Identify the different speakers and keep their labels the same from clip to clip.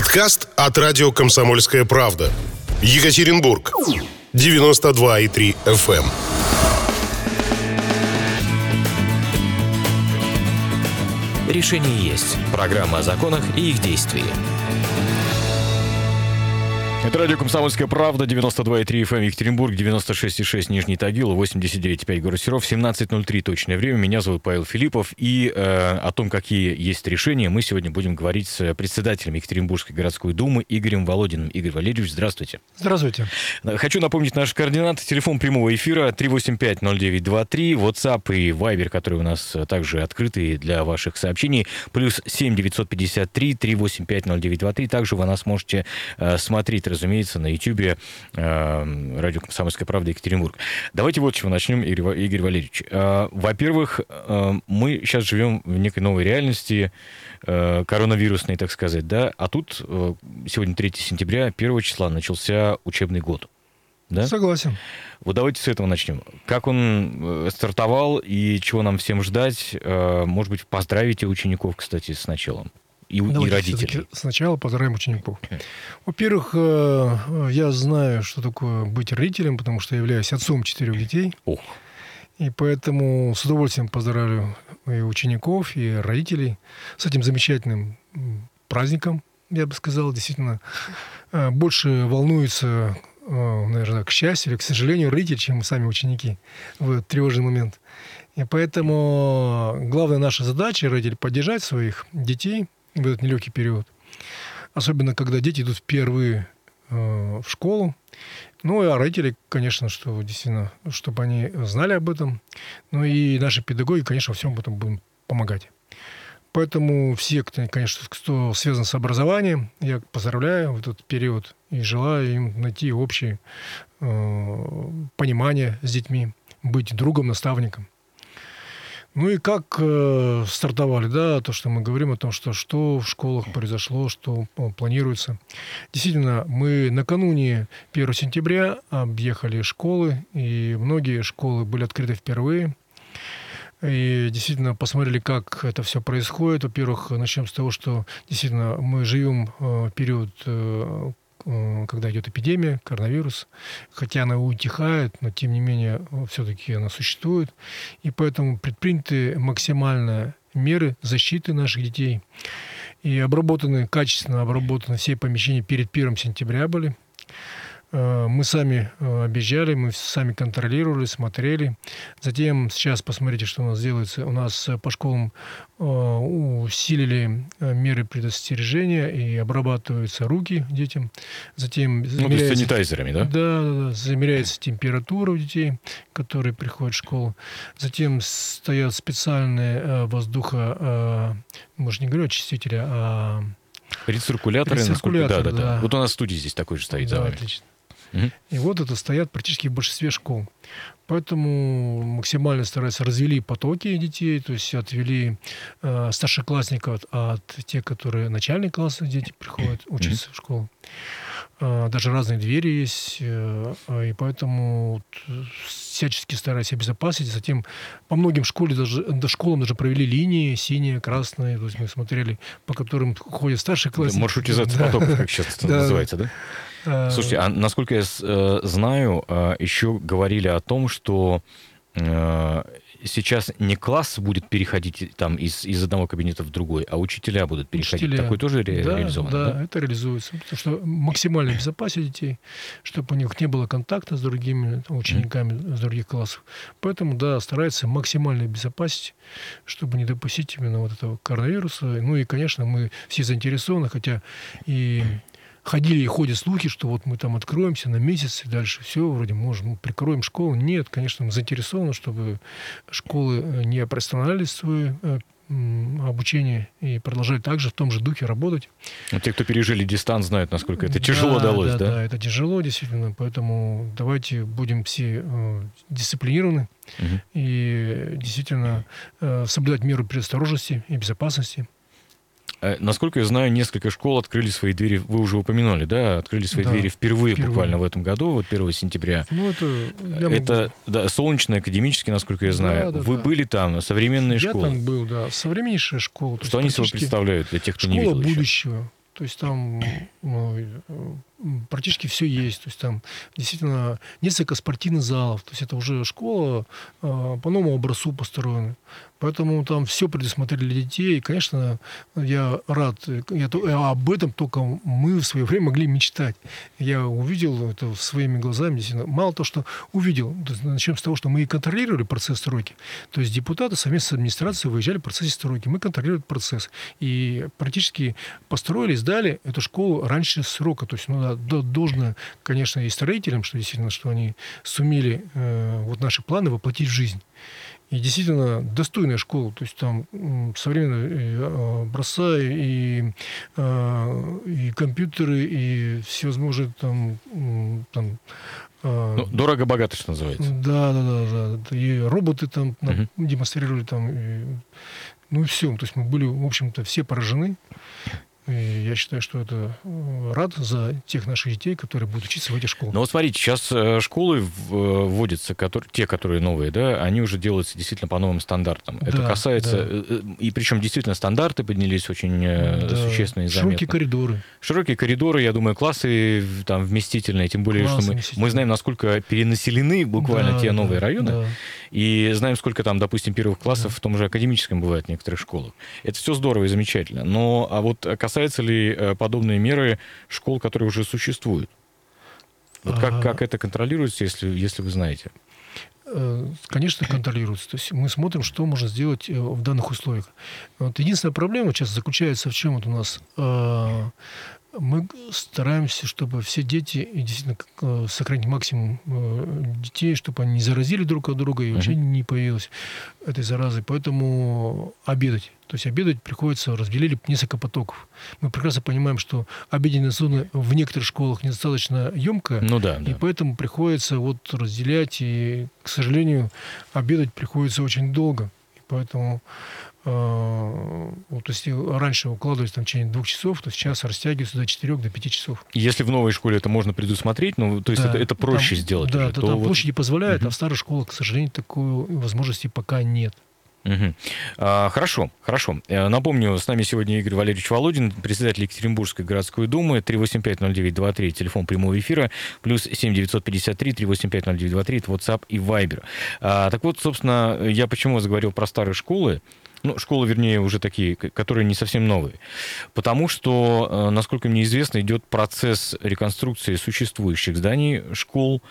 Speaker 1: Подкаст от радио «Комсомольская правда». Екатеринбург. 92,3 FM.
Speaker 2: Решение есть. Программа о законах и их действии.
Speaker 3: Это радио «Комсомольская правда», 92,3 FM эм, Екатеринбург, 96,6 Нижний Тагил, 89,5 город Серов, 17.03 точное время. Меня зовут Павел Филиппов. И э, о том, какие есть решения, мы сегодня будем говорить с председателем Екатеринбургской городской думы Игорем Володиным. Игорь Валерьевич, здравствуйте.
Speaker 4: Здравствуйте.
Speaker 3: Хочу напомнить наши координаты. Телефон прямого эфира 385-0923, WhatsApp и Viber, которые у нас также открыты для ваших сообщений, плюс 7 953 385 0923. Также вы нас можете э, смотреть разумеется, на YouTube э, радио «Комсомольская правда» Екатеринбург. Давайте вот с чего начнем, Игорь, Игорь Валерьевич. Э, во-первых, э, мы сейчас живем в некой новой реальности, э, коронавирусной, так сказать, да, а тут э, сегодня 3 сентября, 1 числа начался учебный год.
Speaker 4: Да? Согласен.
Speaker 3: Вот давайте с этого начнем. Как он э, стартовал и чего нам всем ждать? Э, может быть, поздравите учеников, кстати, с началом и, и родителей?
Speaker 4: Сначала поздравим учеников. Во-первых, э, я знаю, что такое быть родителем, потому что я являюсь отцом четырех детей.
Speaker 3: Ох.
Speaker 4: И поэтому с удовольствием поздравляю и учеников, и родителей с этим замечательным праздником, я бы сказал, действительно. Э, больше волнуются, э, наверное, к счастью или к сожалению, родители, чем сами ученики в этот тревожный момент. И поэтому главная наша задача, родители, поддержать своих детей – в этот нелегкий период. Особенно, когда дети идут впервые э, в школу. Ну, а родители, конечно, что действительно, чтобы они знали об этом. Ну и наши педагоги, конечно, во всем этом будем помогать. Поэтому все, кто, конечно, кто связан с образованием, я поздравляю в этот период и желаю им найти общее э, понимание с детьми, быть другом, наставником. Ну и как э, стартовали, да, то, что мы говорим о том, что, что в школах произошло, что планируется. Действительно, мы накануне 1 сентября объехали школы, и многие школы были открыты впервые. И действительно посмотрели, как это все происходит. Во-первых, начнем с того, что действительно мы живем в э, период Э, когда идет эпидемия, коронавирус, хотя она утихает, но тем не менее все-таки она существует, и поэтому предприняты максимальные меры защиты наших детей. И обработаны, качественно обработаны все помещения перед 1 сентября были. Э, мы сами э, объезжали, мы сами контролировали, смотрели. Затем сейчас посмотрите, что у нас делается. У нас э, по школам усилили меры предостережения и обрабатываются руки детям. Затем
Speaker 3: ну, то есть санитайзерами, да?
Speaker 4: Да, да, да. Замеряется температура у детей, которые приходят в школу. Затем стоят специальные воздуха, мы же не говорим очистители, а
Speaker 3: Рециркуляторы,
Speaker 4: Рециркулятор,
Speaker 3: да, да, да, да. Вот у нас в студии здесь такой же стоит
Speaker 4: да, за вами. Отлично. И вот это стоят практически в большинстве школ. Поэтому максимально стараются развели потоки детей, то есть отвели э, старшеклассников от тех, которые начальные классы дети приходят учиться mm-hmm. в школу. Э, даже разные двери есть, э, и поэтому всячески стараются обезопасить. Затем по многим школе даже, до школам даже провели линии синие, красные, то есть мы смотрели, по которым ходят старшие классы.
Speaker 3: Маршрутизация да. потоков, как сейчас это называется, да? Э, Слушайте, а насколько я э, знаю, э, еще говорили о том, что сейчас не класс будет переходить там из, из одного кабинета в другой, а учителя будут переходить. Учителя. Такое тоже ре- да, реализовано?
Speaker 4: Да, да, это реализуется. Потому что максимально безопасить детей, чтобы у них не было контакта с другими учениками mm. с других классов. Поэтому, да, старается максимально безопасить, чтобы не допустить именно вот этого коронавируса. Ну и, конечно, мы все заинтересованы, хотя и ходили и ходят слухи, что вот мы там откроемся на месяц, и дальше все, вроде можем, прикроем школу. Нет, конечно, мы заинтересованы, чтобы школы э, не приостанавливали свое э, обучение и продолжали также в том же духе работать.
Speaker 3: Ну, те, кто пережили дистант, знают, насколько это тяжело да, далось,
Speaker 4: да? Да, да, это тяжело, действительно. Поэтому давайте будем все э, дисциплинированы угу. и действительно э, соблюдать меры предосторожности и безопасности.
Speaker 3: Э, насколько я знаю, несколько школ открыли свои двери, вы уже упомянули, да, открыли свои да, двери впервые, впервые буквально в этом году, вот 1 сентября.
Speaker 4: Ну, это...
Speaker 3: Это, да, солнечный, академический, насколько я знаю. Да, да, вы да. были там, современные
Speaker 4: я
Speaker 3: школы?
Speaker 4: Я там был, да, современнейшая школа.
Speaker 3: Что они собой представляют для тех, кто не видел
Speaker 4: будущего.
Speaker 3: еще?
Speaker 4: То есть там ну, практически все есть. То есть там действительно несколько спортивных залов. То есть это уже школа э, по новому образцу построена. Поэтому там все предусмотрели для детей. И, конечно, я рад. Я, об этом только мы в свое время могли мечтать. Я увидел это своими глазами. Мало того, что увидел. Начнем с того, что мы и контролировали процесс стройки. То есть депутаты совместно с администрацией выезжали в процессе стройки. Мы контролировали процесс. И практически построили, сдали эту школу раньше срока. То есть, ну, должно, конечно, и строителям, что действительно, что они сумели э, вот наши планы воплотить в жизнь. И действительно достойная школа, то есть там современные э, образца и, э, и компьютеры, и всевозможные там... там
Speaker 3: э, ну, дорого-богато, что называется.
Speaker 4: Да, да, да, да. И роботы там угу. демонстрировали там. И, ну и все. То есть мы были, в общем-то, все поражены. И я считаю, что это э, рад за тех наших детей, которые будут учиться в этих школах.
Speaker 3: Ну вот смотрите, сейчас э, школы э, вводятся, которые, те, которые новые, да, они уже делаются действительно по новым стандартам. Да, это касается, да. и причем действительно стандарты поднялись очень да. существенно и заметно.
Speaker 4: Широкие коридоры.
Speaker 3: Широкие коридоры, я думаю, классы там вместительные, тем более, Классы что мы, мы знаем, насколько перенаселены буквально да, те новые да, районы. Да. И знаем, сколько там, допустим, первых классов да. в том же академическом бывает в некоторых школах. Это все здорово и замечательно. Но а вот касается ли э, подобные меры школ, которые уже существуют? Вот как, а... как это контролируется, если, если вы знаете?
Speaker 4: Э, конечно, контролируется. То есть мы смотрим, что можно сделать э, в данных условиях. Вот единственная проблема сейчас заключается в чем вот у нас мы стараемся, чтобы все дети, действительно э, сохранить максимум э, детей, чтобы они не заразили друг от друга и вообще uh-huh. не появилось этой заразы. Поэтому обедать. То есть обедать приходится, разделили несколько потоков. Мы прекрасно понимаем, что обеденная зона в некоторых школах недостаточно емкая, ну да, да. и поэтому приходится вот разделять, и, к сожалению, обедать приходится очень долго. И поэтому а, вот если раньше укладывались там в течение двух часов, то сейчас растягиваются до четырех, до пяти часов.
Speaker 3: Если в новой школе это можно предусмотреть, ну, то есть да, это, это проще
Speaker 4: там,
Speaker 3: сделать.
Speaker 4: Да,
Speaker 3: уже,
Speaker 4: да,
Speaker 3: то
Speaker 4: там вот... площади позволяют, угу. а в старых школах, к сожалению, такой возможности пока нет.
Speaker 3: Угу. А, хорошо, хорошо. Э, напомню, с нами сегодня Игорь Валерьевич Володин, председатель Екатеринбургской городской думы, 3850923, телефон прямого эфира, плюс 7953 3850923, это WhatsApp и Viber. А, так вот, собственно, я почему заговорил про старые школы, ну, школы, вернее, уже такие, которые не совсем новые. Потому что, э, насколько мне известно, идет процесс реконструкции существующих зданий школ.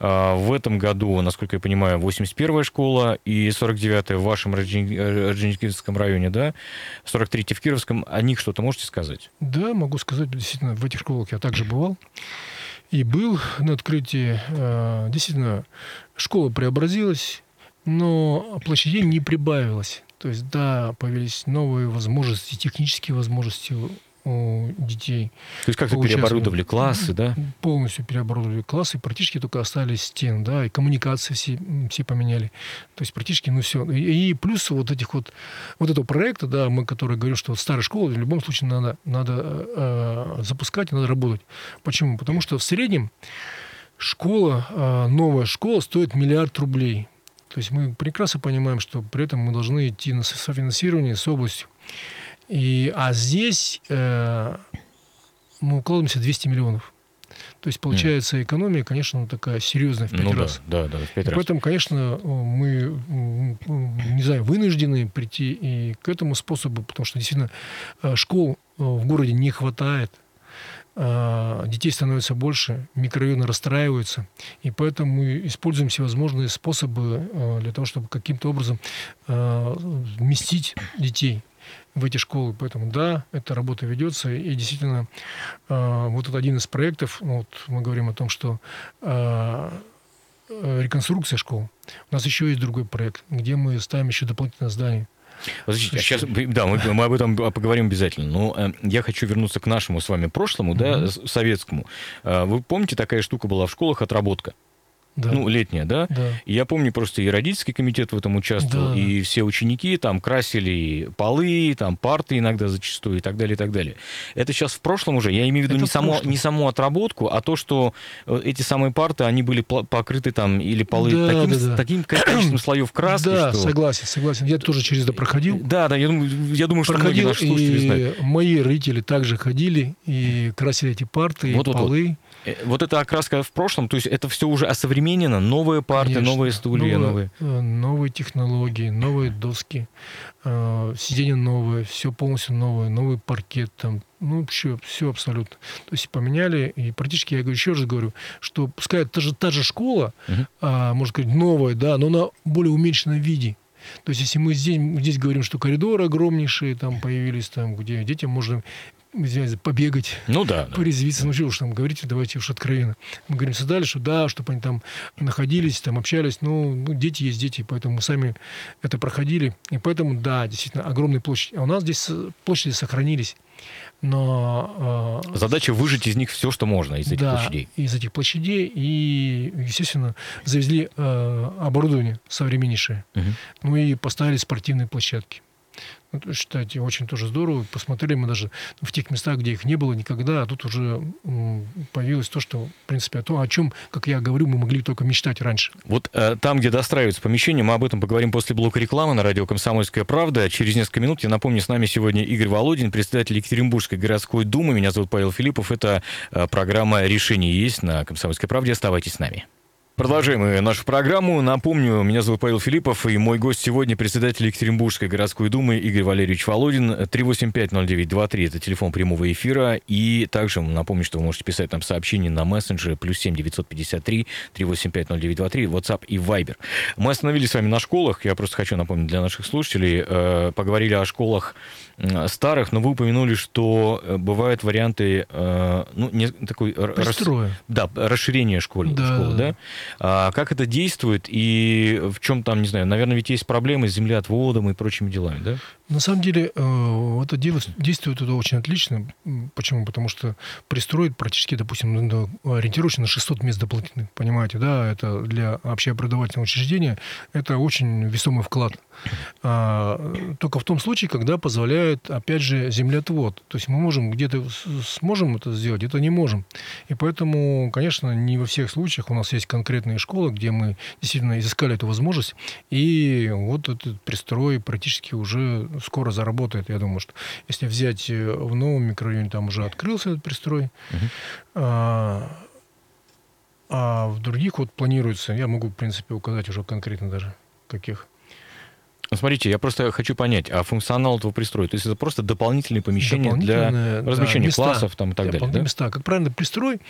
Speaker 3: Э, в этом году, насколько я понимаю, 81-я школа и 49-я в вашем Орджоникидзевском районе, да, 43-я в Кировском. О них что-то можете сказать?
Speaker 4: Да, могу сказать. Действительно, в этих школах я также бывал и был на открытии. Э, действительно, школа преобразилась, но площадей не прибавилось. То есть, да, появились новые возможности, технические возможности у детей.
Speaker 3: То есть как-то переоборудовали классы, да?
Speaker 4: Полностью переоборудовали классы, практически только остались стены, да, и коммуникации все, все поменяли. То есть практически, ну все. И, и плюс вот этих вот, вот этого проекта, да, мы, который говорим, что вот старая школа в любом случае надо, надо э, запускать, надо работать. Почему? Потому что в среднем школа, э, новая школа стоит миллиард рублей. То есть мы прекрасно понимаем, что при этом мы должны идти на софинансирование с областью. И, а здесь э, мы укладываемся 200 миллионов. То есть получается экономия, конечно, такая серьезная в пять ну, раз.
Speaker 3: Да, да, да, в пять
Speaker 4: раз. Поэтому, конечно, мы, не знаю, вынуждены прийти и к этому способу, потому что действительно э, школ э, в городе не хватает. А, детей становится больше, микрорайоны расстраиваются, и поэтому мы используем всевозможные способы а, для того, чтобы каким-то образом а, вместить детей в эти школы. Поэтому да, эта работа ведется. И действительно, вот это один из проектов. Ну, вот мы говорим о том, что реконструкция школ. У нас еще есть другой проект, где мы ставим еще дополнительное здание.
Speaker 3: Подождите, сейчас, да, мы, мы об этом поговорим обязательно. Но э, я хочу вернуться к нашему с вами прошлому, mm-hmm. да, советскому. Э, вы помните, такая штука была в школах отработка?
Speaker 4: Да.
Speaker 3: ну, летняя, да?
Speaker 4: Да.
Speaker 3: И я помню, просто и родительский комитет в этом участвовал,
Speaker 4: Да.
Speaker 3: и все ученики там красили полы, там парты иногда зачастую и так далее, и так далее. Это сейчас в прошлом уже. Я имею в виду
Speaker 4: Это
Speaker 3: не, само, не саму отработку, а то, что э, эти самые парты, они были покрыты там, или полы
Speaker 4: Да,
Speaker 3: таким,
Speaker 4: да, да.
Speaker 3: таким количеством слоев краски,
Speaker 4: да,
Speaker 3: что...
Speaker 4: согласен, согласен. Я тоже через это проходил.
Speaker 3: Да, да, я думаю, я думаю что многие
Speaker 4: проходил,
Speaker 3: наши слушатели знают.
Speaker 4: мои родители также ходили и красили эти парты, и
Speaker 3: Вот-вот-вот.
Speaker 4: полы.
Speaker 3: Э, Вот эта окраска в прошлом, то есть это все уже осовременено, новые парты,
Speaker 4: Конечно.
Speaker 3: новые стулья, новые...
Speaker 4: э, новые технологии, новые доски, э, сиденья новые, все полностью новое, новый паркет там, ну, все, все абсолютно. То есть поменяли, и практически, я говорю, еще раз говорю, что пускай это же та же школа, а, можно сказать, новая, да, но на более уменьшенном виде. То есть, если мы здесь, здесь говорим, что коридоры огромнейшие там появились, там, где детям можно извиняюсь, побегать,
Speaker 3: Ну да. да.
Speaker 4: порезвиться, ну что уж там говорить, давайте уж откровенно. Мы говорим, создали, что да, чтобы они там находились, там общались, ну, ну, дети есть дети, поэтому мы сами это проходили, и поэтому, да, действительно, огромные площади. А у нас здесь площади сохранились, но... э,
Speaker 3: Задача выжить из них все, что можно из этих
Speaker 4: да,
Speaker 3: площадей.
Speaker 4: из этих площадей, и, естественно, завезли э, оборудование современнейшее,
Speaker 3: Мгм.
Speaker 4: ну и поставили спортивные площадки. Ну, то считайте, очень тоже здорово. Посмотрели мы даже в тех местах, где их не было никогда, а тут уже появилось то, что, в принципе, о том, о чем, как я говорю, мы могли только мечтать раньше.
Speaker 3: Вот э, там, где достраиваются помещения, мы об этом поговорим после блока рекламы на радио «Комсомольская правда». Через несколько минут, я напомню, с нами сегодня Игорь Володин, председатель Екатеринбургской городской думы. Меня зовут Павел Филиппов. Это э, программа «Решение есть» на «Комсомольской правде». Оставайтесь с нами. Продолжаем мы нашу программу. Напомню, меня зовут Павел Филиппов, и мой гость сегодня председатель Екатеринбургской городской думы Игорь Валерьевич Володин. 3850923 – это телефон прямого эфира. И также напомню, что вы можете писать нам сообщения на мессенджере плюс 7 953 3850923, WhatsApp и Viber. Мы остановились с вами на школах. Я просто хочу напомнить для наших слушателей. э, Поговорили о школах старых, но вы упомянули, что э, бывают варианты, э, ну, не, такой... р- рас-
Speaker 4: Пристроя.
Speaker 3: да, расширение школы,
Speaker 4: Да,
Speaker 3: школы,
Speaker 4: да.
Speaker 3: А как это действует и в чем там, не знаю, наверное, ведь есть проблемы с землеотводом и прочими делами, да?
Speaker 4: На самом деле, э, это дело, действует это очень отлично. Почему? Потому что пристроить практически, допустим, ориентировочно на 600 мест дополнительных. Понимаете, да, это для общеобразовательного учреждения это очень весомый вклад. А, только в том случае, когда позволяет, опять же, землеотвод. То есть мы можем где-то сможем это сделать, это не можем. И поэтому, конечно, не во всех случаях у нас есть конкретные школы, где мы действительно изыскали эту возможность. И вот этот пристрой практически уже скоро заработает. Я думаю, что если взять э, в новом микрорайоне, там уже открылся этот пристрой.
Speaker 3: Мгм.
Speaker 4: А, а в других вот планируется, я могу, в принципе, указать уже конкретно даже, каких.
Speaker 3: Ну, смотрите, я просто хочу понять, а функционал этого пристроя, то есть это просто дополнительные помещения для
Speaker 4: Дополнительные, да,
Speaker 3: размещения
Speaker 4: места.
Speaker 3: классов там и так далее, да?
Speaker 4: места. Как правильно, пристрой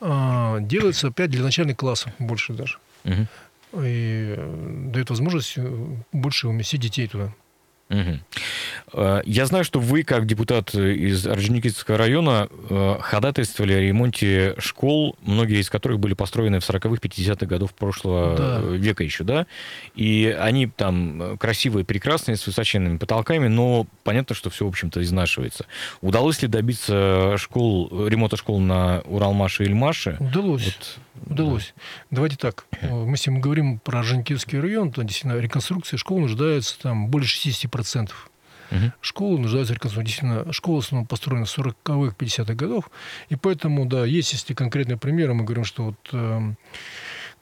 Speaker 4: а, делается опять для начальных классов больше даже.
Speaker 3: Мгм.
Speaker 4: И э, дает возможность э, больше уместить детей туда.
Speaker 3: Э, Я знаю, что вы, как депутат из Орджоникидзевского района, э, ходатайствовали о ремонте школ, многие из которых были построены в 40-х, 50-х годов прошлого
Speaker 4: Да.
Speaker 3: э, века еще, да? И они там красивые, прекрасные, с высоченными потолками, но понятно, что все, в общем-то, изнашивается. Удалось ли добиться школ, ремонта школ на Уралмаше и Ильмаше?
Speaker 4: Удалось.
Speaker 3: Вот,
Speaker 4: Удалось. Давайте так. Э, Мы, если мы говорим про Орджоникидзевский район, то действительно реконструкция школ нуждается там более 60%.
Speaker 3: Мгм.
Speaker 4: Школы нуждаются в реконструкции. Действительно, школа в основном построена с 40-х, 50-х годов. И поэтому, да, есть, если конкретные примеры, мы говорим, что вот, эм,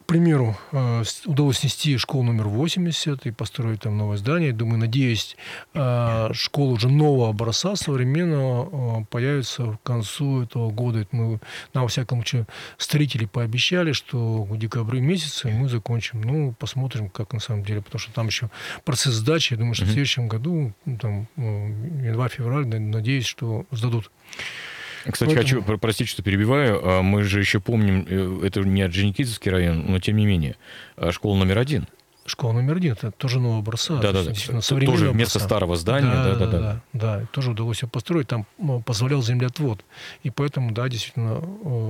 Speaker 4: к примеру, э, удалось снести школу номер 80 и построить там новое здание. Думаю, надеюсь, э, школа уже нового образца, современного, э, появится к концу этого года. Это мы, нам, во всяком случае, строители пообещали, что в декабре месяце мы закончим. Ну, посмотрим, как на самом деле, потому что там еще процесс сдачи. Я думаю, что в следующем году, ну, там, январь-февраль, на- надеюсь, что сдадут.
Speaker 3: Кстати,
Speaker 4: Поэтому-
Speaker 3: хочу про- простить, что перебиваю. А Мы же еще помним, э, это не Орджоникидзевский район, но тем не менее, а школа номер один.
Speaker 4: Школа номер один, это тоже нового образца. действительно,
Speaker 3: Это
Speaker 4: современного
Speaker 3: Тоже вместо старого здания.
Speaker 4: Да,
Speaker 3: Да-да-да.
Speaker 4: да, да. Тоже удалось ее построить. Там ну, позволял землеотвод. И поэтому, да, действительно,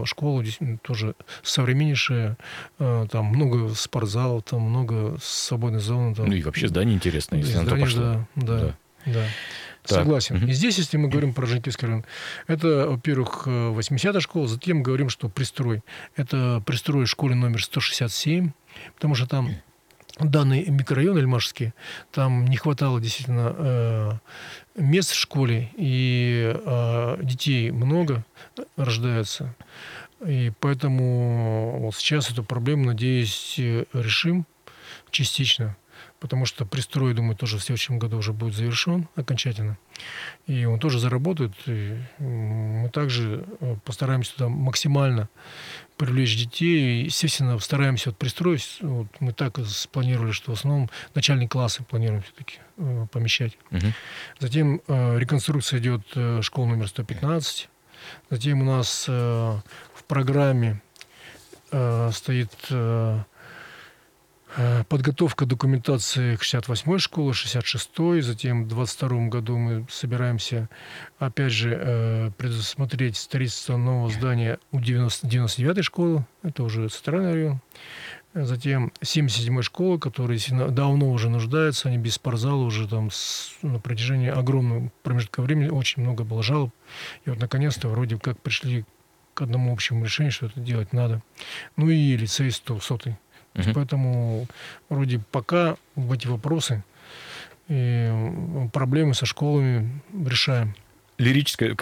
Speaker 4: школа действительно тоже современнейшая. Э, Там много спортзалов, там много свободной зоны. Там.
Speaker 3: Ну и вообще здание интересное, если на то
Speaker 4: Здание,
Speaker 3: пошло.
Speaker 4: да, да,
Speaker 3: Да.
Speaker 4: да. Согласен. Угу. И здесь, если мы говорим про Женькивский район, это, во-первых, 80-я школа, затем говорим, что пристрой. Это пристрой школе номер 167, потому что там данный микрорайон Эльмашский, там не хватало действительно э, мест в школе, и э, детей много рождается. И поэтому вот сейчас эту проблему, надеюсь, решим частично потому что пристрой, думаю, тоже в следующем году уже будет завершен окончательно. И он тоже заработает. И мы также э, постараемся туда максимально привлечь детей. И, естественно, стараемся вот пристроить. Вот мы так спланировали, что в основном начальные классы планируем все-таки э, помещать. Угу. Затем э, реконструкция идет э, школы номер 115. Затем у нас э, в программе э, стоит Э, подготовка документации к 68-й школе, 66-й, затем в 22 году мы собираемся, опять же, э, предусмотреть строительство нового здания у 99-й школы, это уже центральный район. Затем 77-й школа, которая давно уже нуждается, они без спортзала уже там с, на протяжении огромного промежутка времени очень много было жалоб. И вот наконец-то вроде как пришли к одному общему решению, что это делать надо. Ну и лицей 100, Угу. Поэтому вроде пока в эти вопросы и проблемы со школами решаем
Speaker 3: лирическое,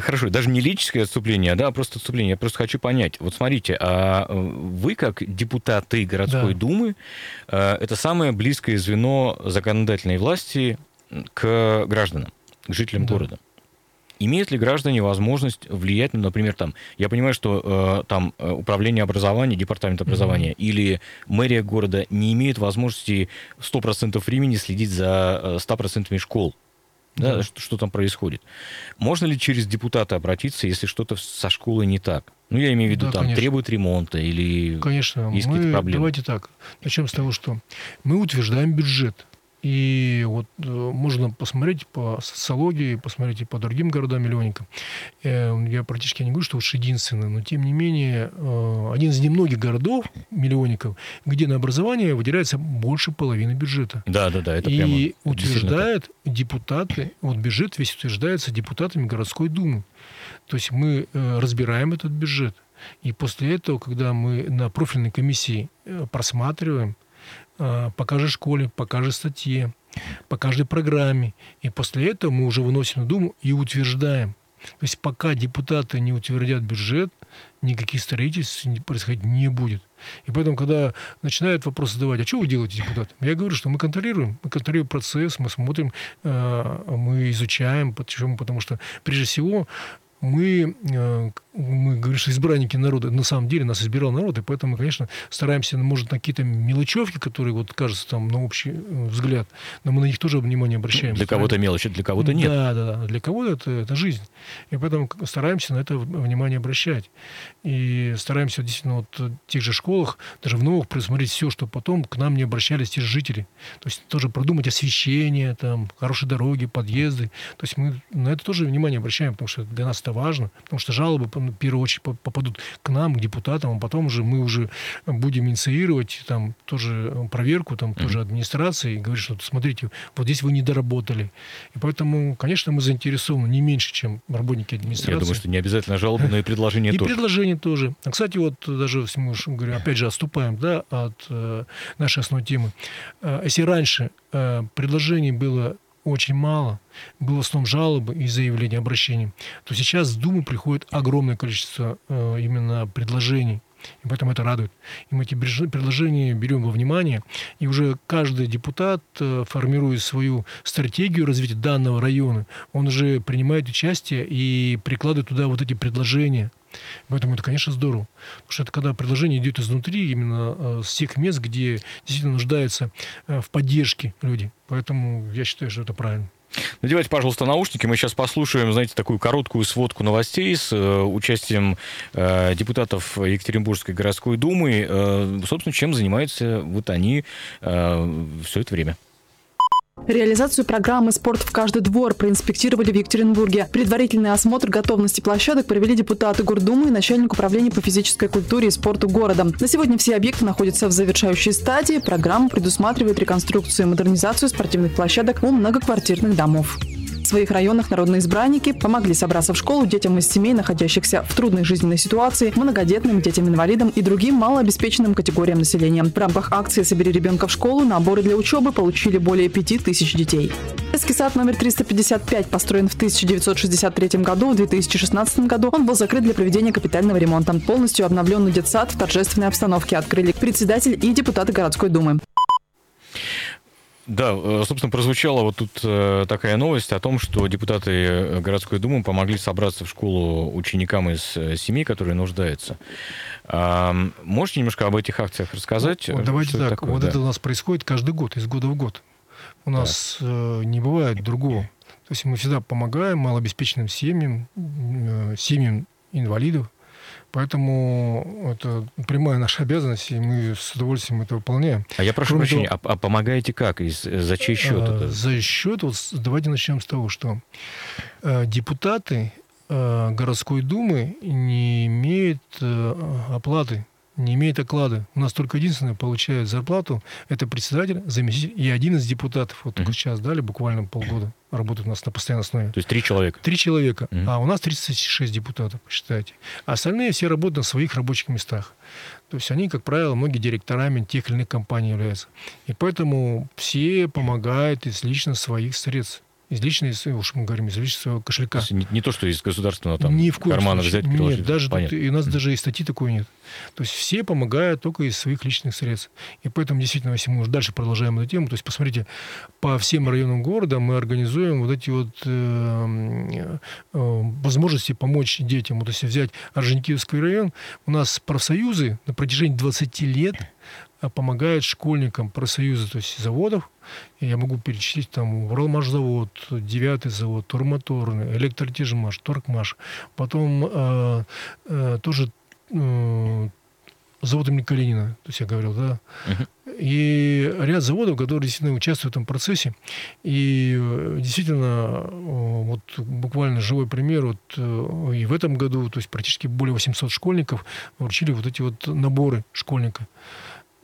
Speaker 3: хорошо, даже не лирическое отступление, да, а просто отступление. Я просто хочу понять. Вот смотрите, а э, вы как депутаты городской да. думы, э, это самое близкое звено законодательной власти к гражданам, к жителям да. города. Имеют ли граждане возможность влиять, ну, например, там, я понимаю, что э, там э, управление образования, департамент образования mm-hmm. или мэрия города не имеют возможности 100% времени следить за 100% э, школ, да, да. Что, что там происходит. Можно ли через депутата обратиться, если что-то со школой не так? Ну, я имею в виду, да, там конечно. требует ремонта или
Speaker 4: конечно. есть мы, какие-то проблемы. Давайте так. Начнем с того, что мы утверждаем бюджет. И вот э, можно посмотреть по социологии, посмотреть и по другим городам-миллионникам. Э, я практически не говорю, что уж единственный, но тем не менее э, один из немногих городов-миллионников, где на образование выделяется больше половины бюджета.
Speaker 3: Да, да, да. Это
Speaker 4: и утверждают депутаты, вот бюджет весь утверждается депутатами городской думы. То есть мы разбираем этот бюджет. И после этого, когда мы на профильной комиссии просматриваем, а, по каждой школе, по каждой статье, по каждой программе. И после этого мы уже выносим на Думу и утверждаем. То есть пока депутаты не утвердят бюджет, никаких строительств происходить не будет. И поэтому, когда начинают вопрос задавать, а что вы делаете, депутат? Я говорю, что мы контролируем. Мы контролируем процесс, мы смотрим, а, мы изучаем. Почему? Потому что, прежде всего, мы, э, мы говорим, что избранники народа, на самом деле нас избирал народ, и поэтому, конечно, стараемся, ну, может, на какие-то мелочевки, которые вот кажутся там на общий э, взгляд, но мы на них тоже внимание обращаем.
Speaker 3: Для кого-то мелочи, для кого-то нет.
Speaker 4: Да, да, да. Для кого-то это, это жизнь. И поэтому стараемся на это внимание обращать. И стараемся действительно вот в тех же школах, даже в новых, присмотреть все, что потом к нам не обращались те же жители. То есть тоже продумать освещение, там, хорошие дороги, подъезды. То есть мы на это тоже внимание обращаем, потому что для нас это важно, потому что жалобы в первую очередь попадут к нам, к депутатам, а потом уже мы уже будем инициировать там тоже проверку, там тоже администрации, и говорить, что смотрите, вот здесь вы не доработали. И поэтому, конечно, мы заинтересованы не меньше, чем работники администрации. Я
Speaker 3: думаю, что не обязательно жалобы, но и предложения
Speaker 4: тоже. И предложения тоже. А, кстати, вот даже, мы говорю, опять же, отступаем да, от э, нашей основной темы. Э, если раньше э, предложений было очень мало, было в основном жалобы и заявления, обращений, то сейчас в Думу приходит огромное количество э, именно предложений. И поэтому это радует. И мы эти предложения берем во внимание, и уже каждый депутат, э, формируя свою стратегию развития данного района, он уже принимает участие и прикладывает туда вот эти предложения – Поэтому это, конечно, здорово. Потому что это когда предложение идет изнутри, именно э, с тех мест, где действительно нуждаются э, в поддержке люди. Поэтому я считаю, что это правильно.
Speaker 3: Надевайте, пожалуйста, наушники. Мы сейчас послушаем, знаете, такую короткую сводку новостей с э, участием э, депутатов Екатеринбургской городской думы. Э, собственно, чем занимаются вот они э, все это время.
Speaker 5: Реализацию программы «Спорт в каждый двор» проинспектировали в Екатеринбурге. Предварительный осмотр готовности площадок провели депутаты Гордумы и начальник управления по физической культуре и спорту города. На сегодня все объекты находятся в завершающей стадии. Программа предусматривает реконструкцию и модернизацию спортивных площадок у многоквартирных домов. В своих районах народные избранники помогли собраться в школу детям из семей, находящихся в трудной жизненной ситуации, многодетным детям-инвалидам и другим малообеспеченным категориям населения. В рамках акции «Собери ребенка в школу» наборы для учебы получили более 5000 детей. Детский сад номер 355 построен в 1963 году. В 2016 году он был закрыт для проведения капитального ремонта. Полностью обновленный детсад в торжественной обстановке открыли председатель и депутаты городской думы.
Speaker 3: Да, э, собственно, прозвучала вот тут э, такая новость о том, что депутаты э, городской думы помогли собраться в школу ученикам из семей, которые нуждаются. Можете немножко об этих акциях рассказать?
Speaker 4: Ну, давайте так. Такое? Вот да. это у нас происходит каждый год, из года в год. У да. нас не бывает другого. То есть мы всегда помогаем малообеспеченным семьям, семьям инвалидов, Поэтому это прямая наша обязанность, и мы с удовольствием это выполняем.
Speaker 3: А я прошу Кроме прощения, того, а, а помогаете как? И за чей счет а,
Speaker 4: это? За счет, вот давайте начнем с того, что э, депутаты э, городской думы не имеют э, оплаты не имеет оклада. У нас только единственное получает зарплату. Это председатель, заместитель и один из депутатов. Вот только сейчас дали, буквально полгода работают у нас на постоянной основе.
Speaker 3: То есть три человека?
Speaker 4: Три человека. mm А у нас 36 депутатов, посчитайте. А остальные все работают на своих рабочих местах. То есть они, как правило, многие директорами тех или иных компаний являются. И поэтому все помогают из лично своих средств из личной, уж мы говорим, из личного кошелька.
Speaker 3: То не, не то, что из государственного там Ни в кармана случае. взять,
Speaker 4: Нет, даже тут, и у нас даже и статьи такой нет. То есть все помогают только из своих личных средств. И поэтому, действительно, если мы уже дальше продолжаем эту тему, то есть, посмотрите, по всем районам города мы организуем вот эти вот э, э, возможности помочь детям. Вот если взять Орджоникидзевский район, у нас профсоюзы на протяжении 20 лет а помогают школьникам профсоюза, то есть заводов. Я могу перечислить там Уралмашзавод, Девятый завод, Турмоторный, Электротежмаш, Торкмаш. Потом э, э, тоже э, завод имени Калинина, то есть я говорил, да. Uh-huh. И ряд заводов, которые действительно участвуют в этом процессе. И э, действительно, вот буквально живой пример, вот э, и в этом году, то есть практически более 800 школьников вручили вот эти вот наборы школьника.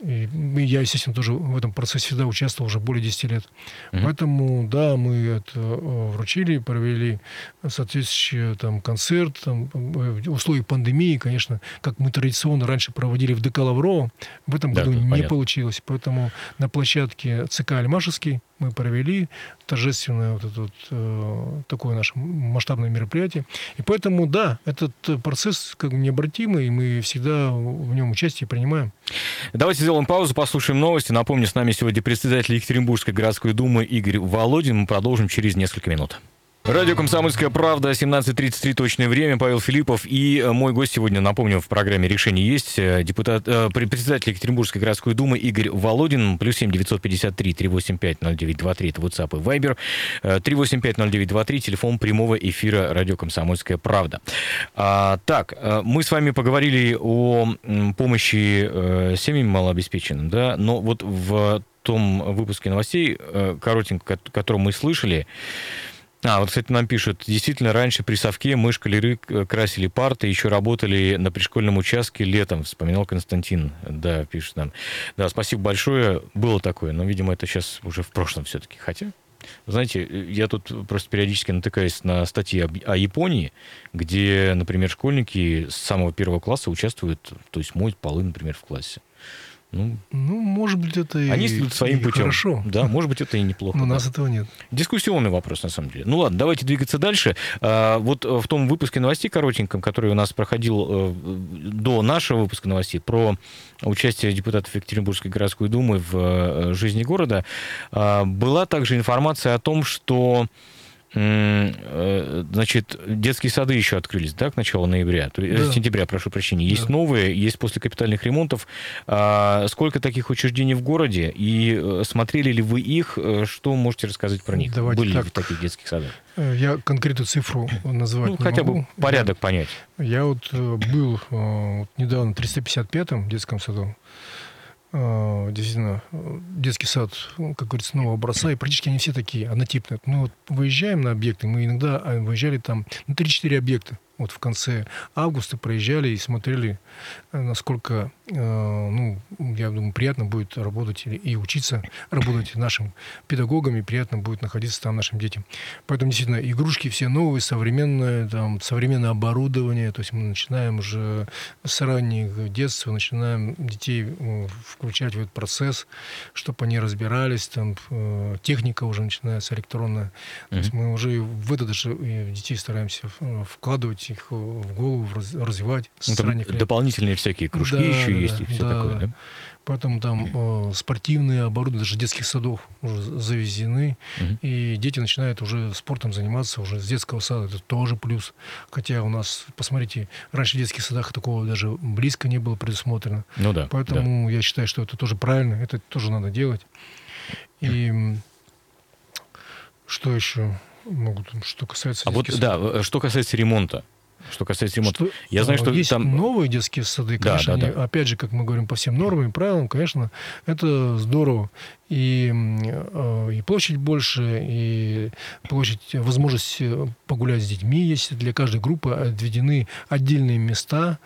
Speaker 4: И я, естественно, тоже в этом процессе всегда участвовал уже более 10 лет. Mm-hmm. Поэтому, да, мы это э, вручили, провели соответствующий там, концерт. Там, в условиях пандемии, конечно, как мы традиционно раньше проводили в ДК Лаврово, в этом да, году не понятно. получилось. Поэтому на площадке ЦК Альмашевский мы провели торжественное вот это вот, э, такое наше масштабное мероприятие. И поэтому, да, этот процесс как бы необратимый, и мы всегда в нем участие принимаем.
Speaker 3: Давайте сделаем паузу, послушаем новости. Напомню, с нами сегодня председатель Екатеринбургской городской думы Игорь Володин. Мы продолжим через несколько минут. Радио «Комсомольская правда», 17.33 точное время, Павел Филиппов. И э, мой гость сегодня, напомню, в программе «Решение есть» э, депутат, э, председатель Екатеринбургской городской думы Игорь Володин. Плюс 7 953 385 0923, это WhatsApp и Viber. 385 0923, телефон прямого эфира радио «Комсомольская правда». А, так, мы с вами поговорили о помощи семьям малообеспеченным, да, но вот в том выпуске новостей, коротенько, который мы слышали, а, вот, кстати, нам пишут, действительно, раньше при совке мы, шкалеры, красили парты, еще работали на пришкольном участке летом, вспоминал Константин, да, пишет нам. Да, спасибо большое, было такое, но, видимо, это сейчас уже в прошлом все-таки, хотя... Знаете, я тут просто периодически натыкаюсь на статьи о, Японии, где, например, школьники с самого первого класса участвуют, то есть моют полы, например, в классе.
Speaker 4: Ну, ну, может быть, это и
Speaker 3: Они идут своим и путем.
Speaker 4: Хорошо.
Speaker 3: Да, может быть, это и неплохо.
Speaker 4: Но у
Speaker 3: да.
Speaker 4: нас этого нет.
Speaker 3: Дискуссионный вопрос, на самом деле. Ну ладно, давайте двигаться дальше. А, вот в том выпуске новостей коротеньком, который у нас проходил э, до нашего выпуска новостей, про участие депутатов Екатеринбургской городской думы в э, жизни города, а, была также информация о том, что Э, значит, детские сады еще открылись, да, к началу ноября, э, да. сентября, прошу прощения. Есть да. новые, есть после капитальных ремонтов. А сколько таких учреждений в городе? И э, смотрели ли вы их? Что можете рассказать про них?
Speaker 4: Давайте
Speaker 3: Были
Speaker 4: так.
Speaker 3: ли в таких детских садах?
Speaker 4: Я конкретную цифру назвать ну,
Speaker 3: не хотя
Speaker 4: могу.
Speaker 3: бы порядок понять.
Speaker 4: Я вот был вот, недавно в 355-м детском саду. А, действительно, детский сад, как говорится, нового образца, и практически они все такие однотипные. Мы вот выезжаем на объекты, мы иногда а, выезжали там, ну, 3-4 объекта вот в конце августа проезжали и смотрели, э, насколько, э, ну, я думаю, приятно будет работать и учиться работать нашим педагогам, и приятно будет находиться там нашим детям. Поэтому, действительно, игрушки все новые, современные, там, современное оборудование, то есть мы начинаем уже с раннего детства, начинаем детей э, включать в этот процесс, чтобы они разбирались, там, техника уже начинается электронная. То есть мы уже в это даже детей стараемся вкладывать их в голову, развивать
Speaker 3: ну, лет. Дополнительные всякие кружки да, еще да, есть и все да, такое, да?
Speaker 4: Поэтому там э, спортивные оборудования, даже детских садов уже завезены. Угу. И дети начинают уже спортом заниматься уже с детского сада. Это тоже плюс. Хотя у нас, посмотрите, раньше в детских садах такого даже близко не было предусмотрено.
Speaker 3: Ну да.
Speaker 4: Поэтому да. я считаю, что это тоже правильно. Это тоже надо делать. И что еще? могут, что касается...
Speaker 3: А вот, да, что касается ремонта. Что касается ремонта. Что,
Speaker 4: я знаю, что есть там... новые детские сады, конечно, да, да, да. опять же, как мы говорим, по всем нормам и правилам, конечно, это здорово. И, э, и площадь больше, и площадь, возможность э, погулять с детьми есть. Для каждой группы отведены отдельные места.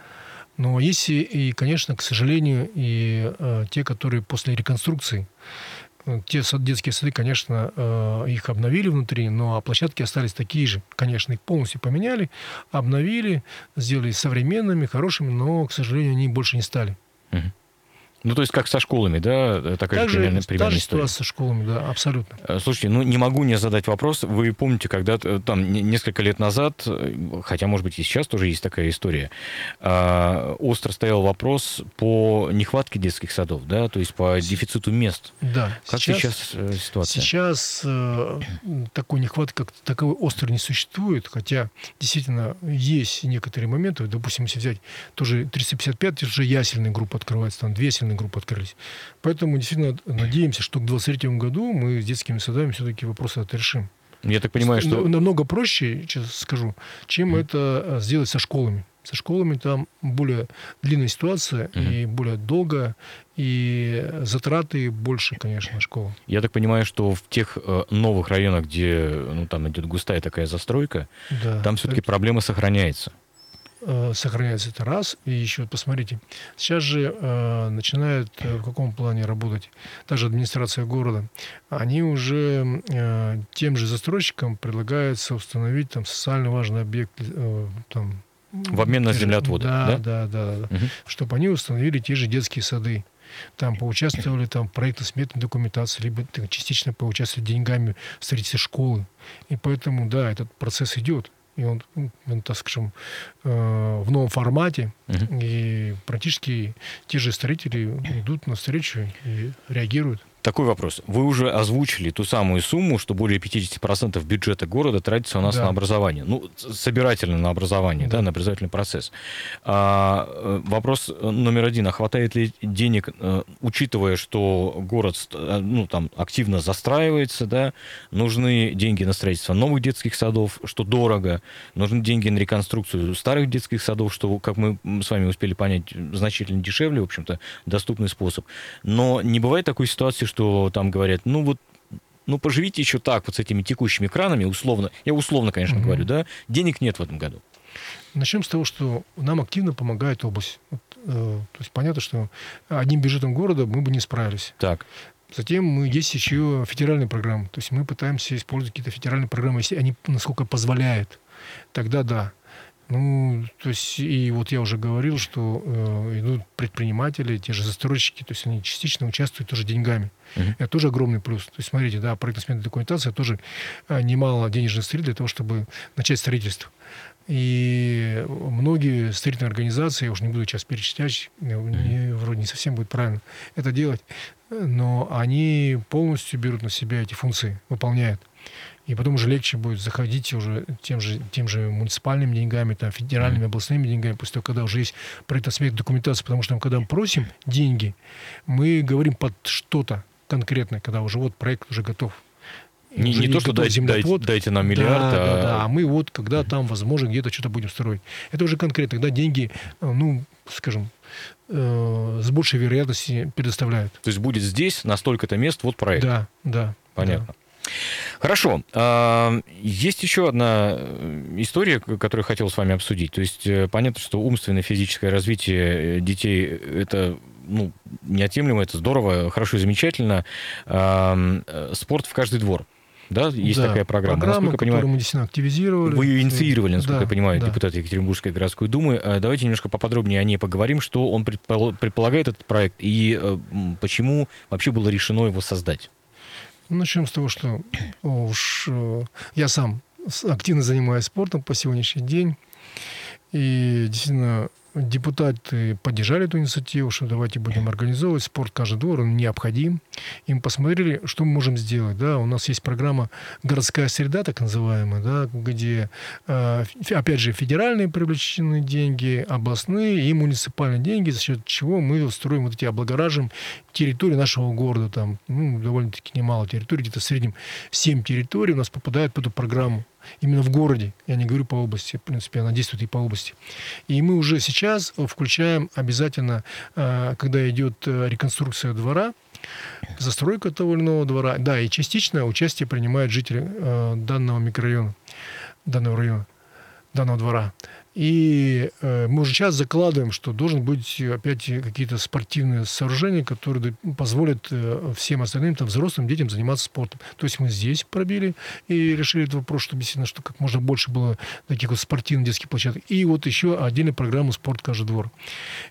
Speaker 4: Но есть и, и конечно, к сожалению, и э, те, которые после реконструкции те детские сады, конечно, э, их обновили внутри, но площадки остались такие же. Конечно, их полностью поменяли, обновили, сделали современными, хорошими, но, к сожалению, они больше не стали.
Speaker 3: Угу. Ну, то есть как со школами, да?
Speaker 4: Такая Также, же примерно, примерно та же история. со школами, да, абсолютно.
Speaker 3: Э, слушайте, ну не могу не задать вопрос. Вы помните, когда э, там несколько лет назад, э, хотя, может быть, и сейчас тоже есть такая история, остро стоял вопрос по нехватке детских садов, да, то есть по дефициту мест.
Speaker 4: Да.
Speaker 3: Как сейчас, сейчас ситуация?
Speaker 4: Сейчас э, такой нехватки как таковой острой не существует, хотя действительно есть некоторые моменты, допустим, если взять тоже 355, уже ясельная группа открывается, там две ясельные группы открылись. Поэтому действительно надеемся, что к 2023 году мы с детскими садами все-таки вопросы это решим.
Speaker 3: Я так понимаю, что...
Speaker 4: Намного проще, сейчас скажу, чем mm. это э, сделать со школами. Со школами там более длинная ситуация mm и более долго, и затраты больше, конечно, школ.
Speaker 3: Я так понимаю, что в тех э, новых районах, где ну, там идет густая такая застройка, да, там все-таки это... проблема сохраняется.
Speaker 4: Э, сохраняется это раз. И еще посмотрите, сейчас же э, начинают э, в каком плане работать та же администрация города. Они уже э, тем же застройщикам предлагается установить там социально важный объект э, там,
Speaker 3: в обмен на землеотводы,
Speaker 4: да? Да, да, да. да. Угу. Чтобы они установили те же детские сады. Там поучаствовали там, в проектно-сметной документации, либо частично поучаствовали деньгами в строительстве школы. И поэтому, да, этот процесс идет и он, он так скажем, э, в новом формате, uh-huh. и практически те же строители идут навстречу и реагируют.
Speaker 3: Такой вопрос. Вы уже озвучили ту самую сумму, что более 50% бюджета города тратится у нас да. на образование. Ну, собирательно на образование, да, да на образовательный процесс. А, э, вопрос номер один. А хватает ли денег, э, учитывая, что город э, ну, там, активно застраивается, да, нужны деньги на строительство новых детских садов, что дорого, нужны деньги на реконструкцию старых детских садов, что, как мы с вами успели понять, значительно дешевле, в общем-то, доступный способ. Но не бывает такой ситуации, что там говорят, ну вот ну, поживите еще так, вот с этими текущими кранами, условно, я условно, конечно, угу. говорю, да, денег нет в этом году.
Speaker 4: Начнем с того, что нам активно помогает область. Вот, э, то есть понятно, что одним бюджетом города мы бы не справились.
Speaker 3: Так.
Speaker 4: Затем мы, есть еще федеральные программы. То есть мы пытаемся использовать какие-то федеральные программы, если они насколько позволяют. Тогда да. Ну, то есть, и вот я уже говорил, что э, идут предприниматели, те же застройщики, то есть они частично участвуют тоже деньгами. Uh-huh. Это тоже огромный плюс. То есть, смотрите, да, проектно-сметная документация тоже э, немало денежных средств для того, чтобы начать строительство. И многие строительные организации, я уж не буду сейчас перечислять, uh-huh. вроде не совсем будет правильно это делать, но они полностью берут на себя эти функции, выполняют. И потом уже легче будет заходить уже тем же, тем же муниципальными деньгами, там, федеральными, областными деньгами, после того, когда уже есть проектно-сметная документация. Потому что когда мы просим деньги, мы говорим под что-то конкретное, когда уже вот проект уже готов.
Speaker 3: Не, не то, что дайте, дайте, дайте нам миллиард, да,
Speaker 4: а... Да, да, а мы вот, когда там, возможно, где-то что-то будем строить. Это уже конкретно, когда деньги, э, ну, скажем, э, с большей вероятностью предоставляют.
Speaker 3: То есть будет здесь на столько-то мест вот проект?
Speaker 4: Да, да.
Speaker 3: Понятно. Да. Хорошо. А, есть еще одна э, история, которую я хотел с вами обсудить. То есть э, понятно, что умственное физическое развитие детей это ну, неотъемлемо, это здорово, хорошо и замечательно. А, спорт в каждый двор. Да, есть да, такая программа.
Speaker 4: Программа, насколько которую понимаю, мы действительно активизировали.
Speaker 3: Вы ее инициировали, насколько да, я понимаю, да. депутат Екатеринбургской городской думы. А, давайте немножко поподробнее о ней поговорим, что он предполагает этот проект и э, почему вообще было решено его создать.
Speaker 4: Начнем с того, что уж э, я сам активно занимаюсь спортом по сегодняшний день. И действительно депутаты поддержали эту инициативу, что давайте будем организовывать спорт каждый двор, он необходим. И мы посмотрели, что мы можем сделать. Да, у нас есть программа «Городская среда», так называемая, да, где, э, опять же, федеральные привлеченные деньги, областные и муниципальные деньги, за счет чего мы строим вот эти, облагораживаем территории нашего города. Там ну, довольно-таки немало территорий, где-то в среднем 7 территорий у нас попадают под эту программу именно в городе. Я не говорю по области, в принципе, она действует и по области. И мы уже сейчас включаем обязательно, э, когда идет э, реконструкция двора, застройка того или иного двора, да, и частично участие принимают жители э, данного микрорайона, данного района, данного двора. И э, мы уже сейчас закладываем, что должен быть опять какие-то спортивные сооружения, которые позволят э, всем остальным, там, взрослым детям заниматься спортом. То есть мы здесь пробили и решили этот вопрос, чтобы действительно, что как можно больше было таких вот спортивных детских площадок. И вот еще отдельная программа «Спорт каждый двор»,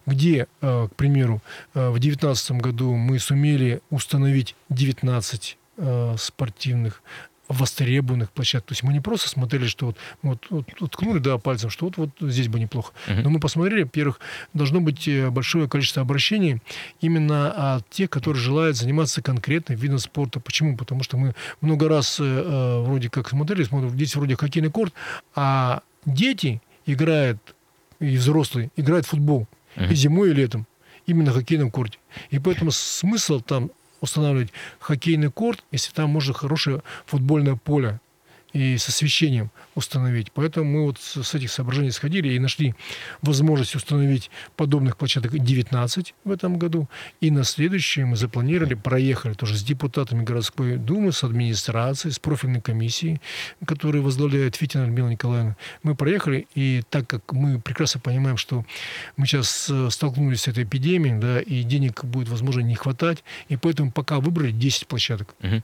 Speaker 4: где, э, к примеру, в 2019 году мы сумели установить 19 э, спортивных востребованных площадок. То есть мы не просто смотрели, что вот, вот, вот уткнули да, пальцем, что вот, вот здесь бы неплохо. Uh-huh. Но мы посмотрели, во-первых, должно быть э, большое количество обращений именно от тех, которые желают заниматься конкретным видом спорта. Почему? Потому что мы много раз э, э вроде как смотрели, смотрим, здесь вроде хоккейный корт, а дети играют, и взрослые, играют в футбол. Uh-huh. И зимой, и летом. Именно хоккейном корте. И поэтому смысл там устанавливать хоккейный корт, если там можно хорошее футбольное поле и с освещением установить. Поэтому мы вот с этих соображений сходили и нашли возможность установить подобных площадок 19 в этом году. И на следующее мы запланировали, проехали тоже с депутатами городской думы, с администрацией, с профильной комиссией, которую возглавляет Фитина Людмила Николаевна. Мы проехали, и так как мы прекрасно понимаем, что мы сейчас э, столкнулись с этой эпидемией, да, и денег будет, возможно, не хватать, и поэтому пока выбрали 10 площадок.
Speaker 3: Угу.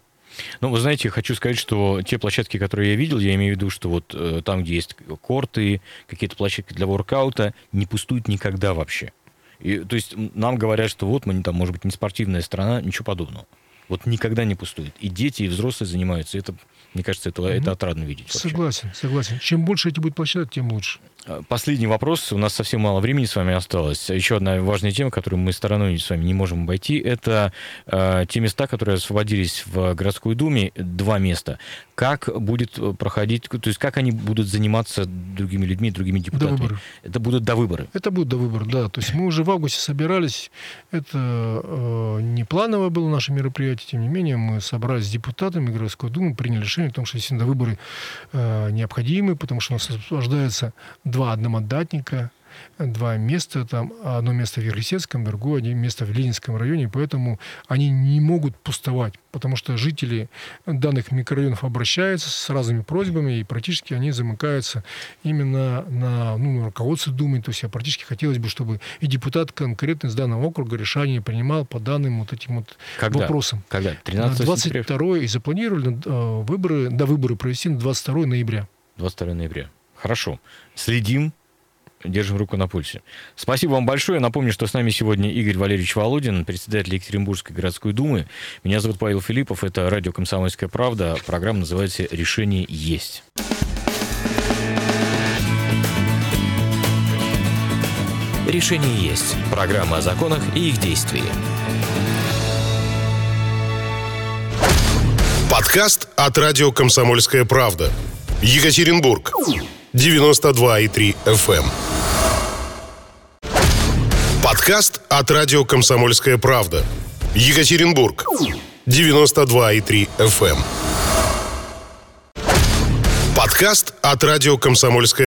Speaker 3: Ну, вы знаете, хочу сказать, что те площадки, которые я видел, я имею в виду, что вот э, там, где есть корты, какие-то площадки для воркаута, не пустуют никогда вообще. И, то есть нам говорят, что вот мы там, может быть, не спортивная страна, ничего подобного. Вот никогда не пустует. И дети, и взрослые занимаются. Это, мне кажется, это, mm-hmm. это отрадно видеть.
Speaker 4: Вообще. Согласен, согласен. Чем больше эти будут площадок, тем лучше.
Speaker 3: А, последний вопрос. У нас совсем мало времени с вами осталось. Еще одна важная тема, которую мы стороной с вами не можем обойти, это э, те места, которые освободились в городской думе, два места. Как будет проходить, то есть как они будут заниматься другими людьми, другими депутатами? До выборов. Это будут до выборов.
Speaker 4: Это будет до выборов, да. То есть мы уже в августе собирались. Это э, не плановое было наше мероприятие, тем не менее мы собрались с депутатами городской думы, приняли решение о том, что действительно выборы э, необходимы, потому что у нас освобождается два одномандатника, два места, там одно место в Верхесецком, другое место в Ленинском районе, поэтому они не могут пустовать, потому что жители данных микрорайонов обращаются с разными просьбами, и практически они замыкаются именно на, ну, на руководство Думы, то есть я практически хотелось бы, чтобы и депутат конкретно из данного округа решение принимал по данным вот этим вот
Speaker 3: Когда?
Speaker 4: вопросам.
Speaker 3: Когда?
Speaker 4: 13 22 и запланировали э, выборы, до выборы провести на 22 ноября.
Speaker 3: 22 ноября. Хорошо. Следим, держим руку на пульсе. Спасибо вам большое. Напомню, что с нами сегодня Игорь Валерьевич Володин, председатель Екатеринбургской городской думы. Меня зовут Павел Филиппов. Это радио «Комсомольская правда». Программа называется «Решение есть».
Speaker 2: Решение есть. Программа о законах и их действии.
Speaker 1: Подкаст от радио «Комсомольская правда». Екатеринбург. 92,3 FM. Эм. Подкаст от радио «Комсомольская правда». Екатеринбург. 92,3 FM. Эм. Подкаст от радио «Комсомольская